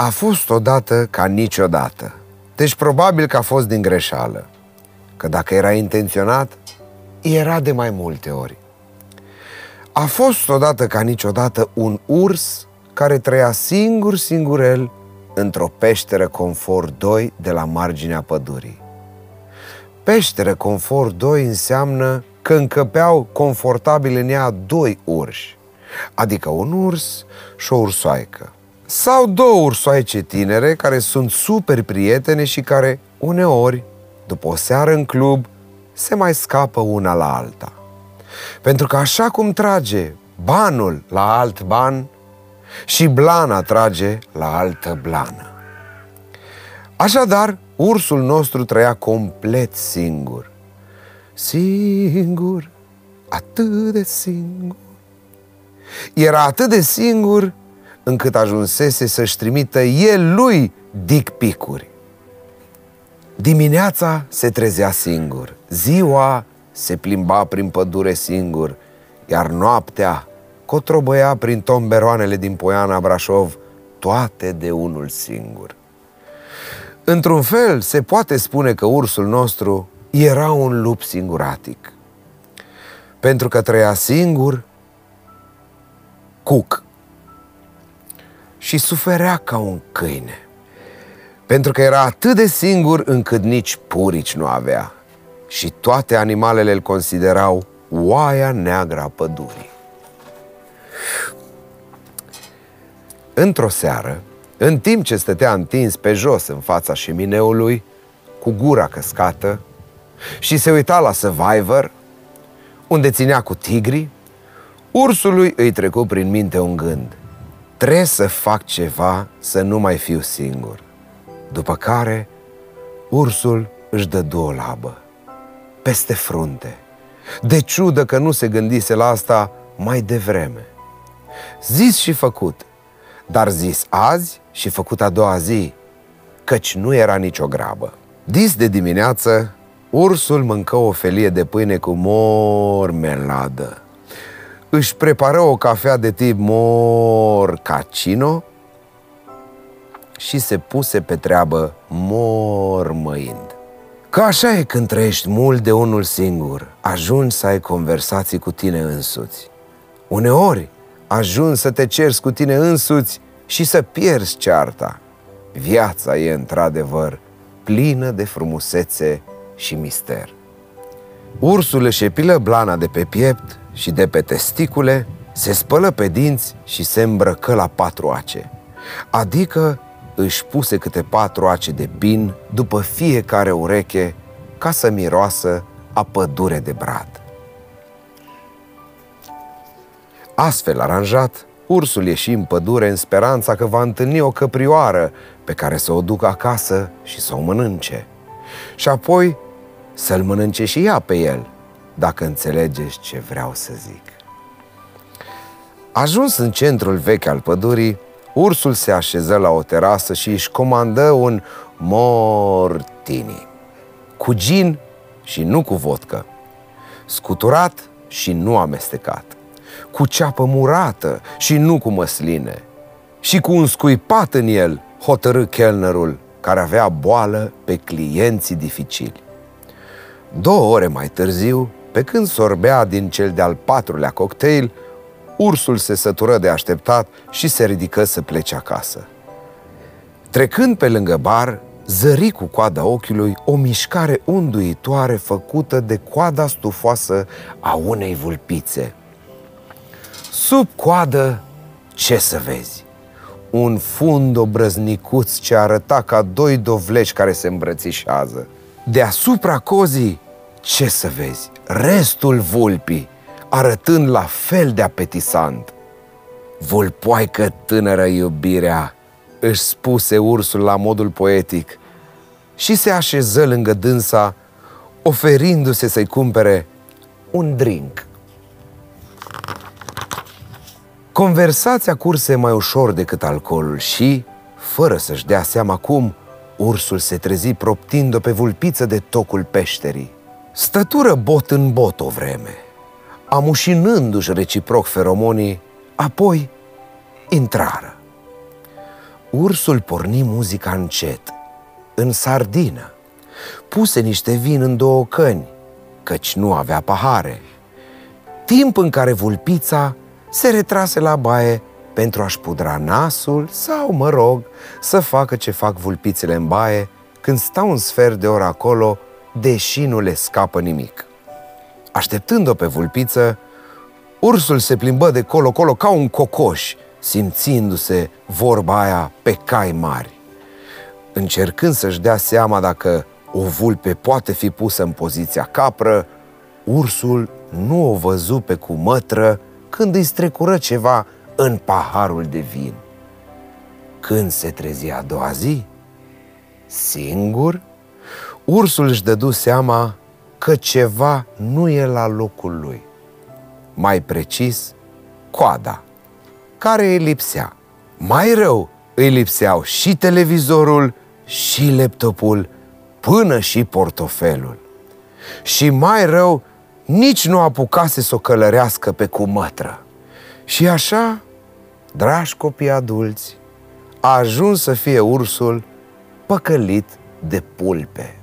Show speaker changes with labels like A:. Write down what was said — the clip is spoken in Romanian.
A: A fost odată ca niciodată. Deci probabil că a fost din greșeală. Că dacă era intenționat, era de mai multe ori. A fost odată ca niciodată un urs care trăia singur singurel într-o peșteră confort 2 de la marginea pădurii. Peșteră confort 2 înseamnă că încăpeau confortabil în ea doi urși, adică un urs și o ursoaică. Sau două ursoaice tinere care sunt super prietene și care, uneori, după o seară în club, se mai scapă una la alta. Pentru că așa cum trage banul la alt ban, și blana trage la altă blană. Așadar, ursul nostru trăia complet singur. Singur, atât de singur. Era atât de singur încât ajunsese să-și trimită el lui dick picuri. Dimineața se trezea singur, ziua se plimba prin pădure singur, iar noaptea cotrobăia prin tomberoanele din Poiana Brașov, toate de unul singur. Într-un fel, se poate spune că ursul nostru era un lup singuratic. Pentru că trăia singur, cuc. Și suferea ca un câine. Pentru că era atât de singur încât nici purici nu avea. Și toate animalele îl considerau oaia neagră a pădurii. Într-o seară, în timp ce stătea întins pe jos în fața șemineului, cu gura căscată, și se uita la Survivor, unde ținea cu tigri, ursului îi trecu prin minte un gând. Trebuie să fac ceva să nu mai fiu singur. După care, ursul își dă două labă, peste frunte. De ciudă că nu se gândise la asta mai devreme. Zis și făcut, dar zis azi și făcut a doua zi, căci nu era nicio grabă. Dis de dimineață, ursul mâncă o felie de pâine cu mormeladă. Își prepară o cafea de tip morcacino și se puse pe treabă mormăind. Că așa e când trăiești mult de unul singur, ajungi să ai conversații cu tine însuți. Uneori ajungi să te cerți cu tine însuți și să pierzi cearta. Viața e într-adevăr plină de frumusețe și mister. Ursul își epilă blana de pe piept și de pe testicule, se spălă pe dinți și se îmbrăcă la patru ace, adică își puse câte patru ace de pin după fiecare ureche ca să miroasă a pădure de brad. Astfel aranjat, ursul ieși în pădure în speranța că va întâlni o căprioară pe care să o ducă acasă și să o mănânce. Și apoi să-l mănânce și ea pe el, dacă înțelegeți ce vreau să zic. Ajuns în centrul vechi al pădurii, ursul se așeză la o terasă și își comandă un mortini, cu gin și nu cu vodcă, scuturat și nu amestecat cu ceapă murată și nu cu măsline. Și cu un scuipat în el hotărâ chelnerul care avea boală pe clienții dificili. Două ore mai târziu, pe când sorbea din cel de-al patrulea cocktail, ursul se sătură de așteptat și se ridică să plece acasă. Trecând pe lângă bar, zări cu coada ochiului o mișcare unduitoare făcută de coada stufoasă a unei vulpițe. Sub coadă, ce să vezi? Un fund obrăznicuț ce arăta ca doi dovleși care se îmbrățișează. Deasupra cozii, ce să vezi? Restul vulpii, arătând la fel de apetisant. Vulpoaică tânără iubirea, își spuse ursul la modul poetic și se așeză lângă dânsa, oferindu-se să-i cumpere un drink. Conversația curse mai ușor decât alcoolul și, fără să-și dea seama cum, ursul se trezi proptind-o pe vulpiță de tocul peșterii. Stătură bot în bot o vreme, amușinându-și reciproc feromonii, apoi intrară. Ursul porni muzica încet, în sardină. Puse niște vin în două căni, căci nu avea pahare. Timp în care vulpița se retrase la baie pentru a-și pudra nasul sau, mă rog, să facă ce fac vulpițele în baie când stau un sfert de oră acolo, deși nu le scapă nimic. Așteptând-o pe vulpiță, ursul se plimbă de colo-colo ca un cocoș, simțindu-se vorba aia pe cai mari. Încercând să-și dea seama dacă o vulpe poate fi pusă în poziția capră, ursul nu o văzu pe cumătră când îi strecură ceva în paharul de vin. Când se trezi a doua zi, singur, ursul își dădu seama că ceva nu e la locul lui. Mai precis, coada, care îi lipsea. Mai rău, îi lipseau și televizorul, și laptopul, până și portofelul. Și mai rău, nici nu apucase să o călărească pe cumătră. Și așa, dragi copii adulți, a ajuns să fie ursul păcălit de pulpe.